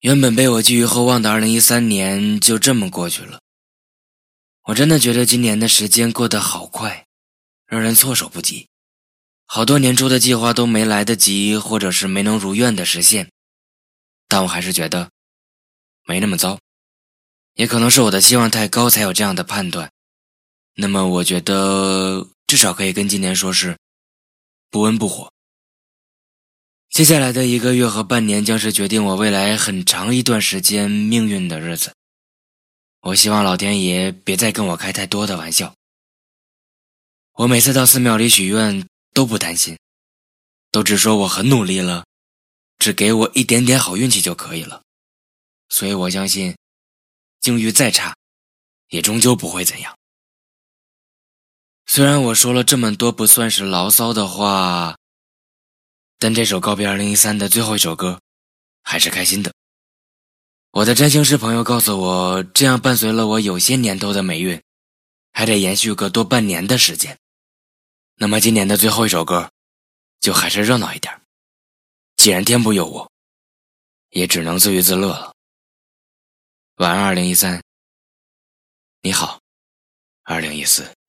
原本被我寄予厚望的二零一三年就这么过去了。我真的觉得今年的时间过得好快，让人措手不及。好多年初的计划都没来得及，或者是没能如愿的实现。但我还是觉得没那么糟，也可能是我的期望太高才有这样的判断。那么，我觉得至少可以跟今年说是不温不火。接下来的一个月和半年将是决定我未来很长一段时间命运的日子。我希望老天爷别再跟我开太多的玩笑。我每次到寺庙里许愿都不担心，都只说我很努力了，只给我一点点好运气就可以了。所以我相信，境遇再差，也终究不会怎样。虽然我说了这么多不算是牢骚的话，但这首告别二零一三的最后一首歌还是开心的。我的占星师朋友告诉我这样伴随了我有些年头的霉运还得延续个多半年的时间。那么今年的最后一首歌就还是热闹一点既然天不佑我也只能自娱自乐了。晚安二零一三。你好二零一四。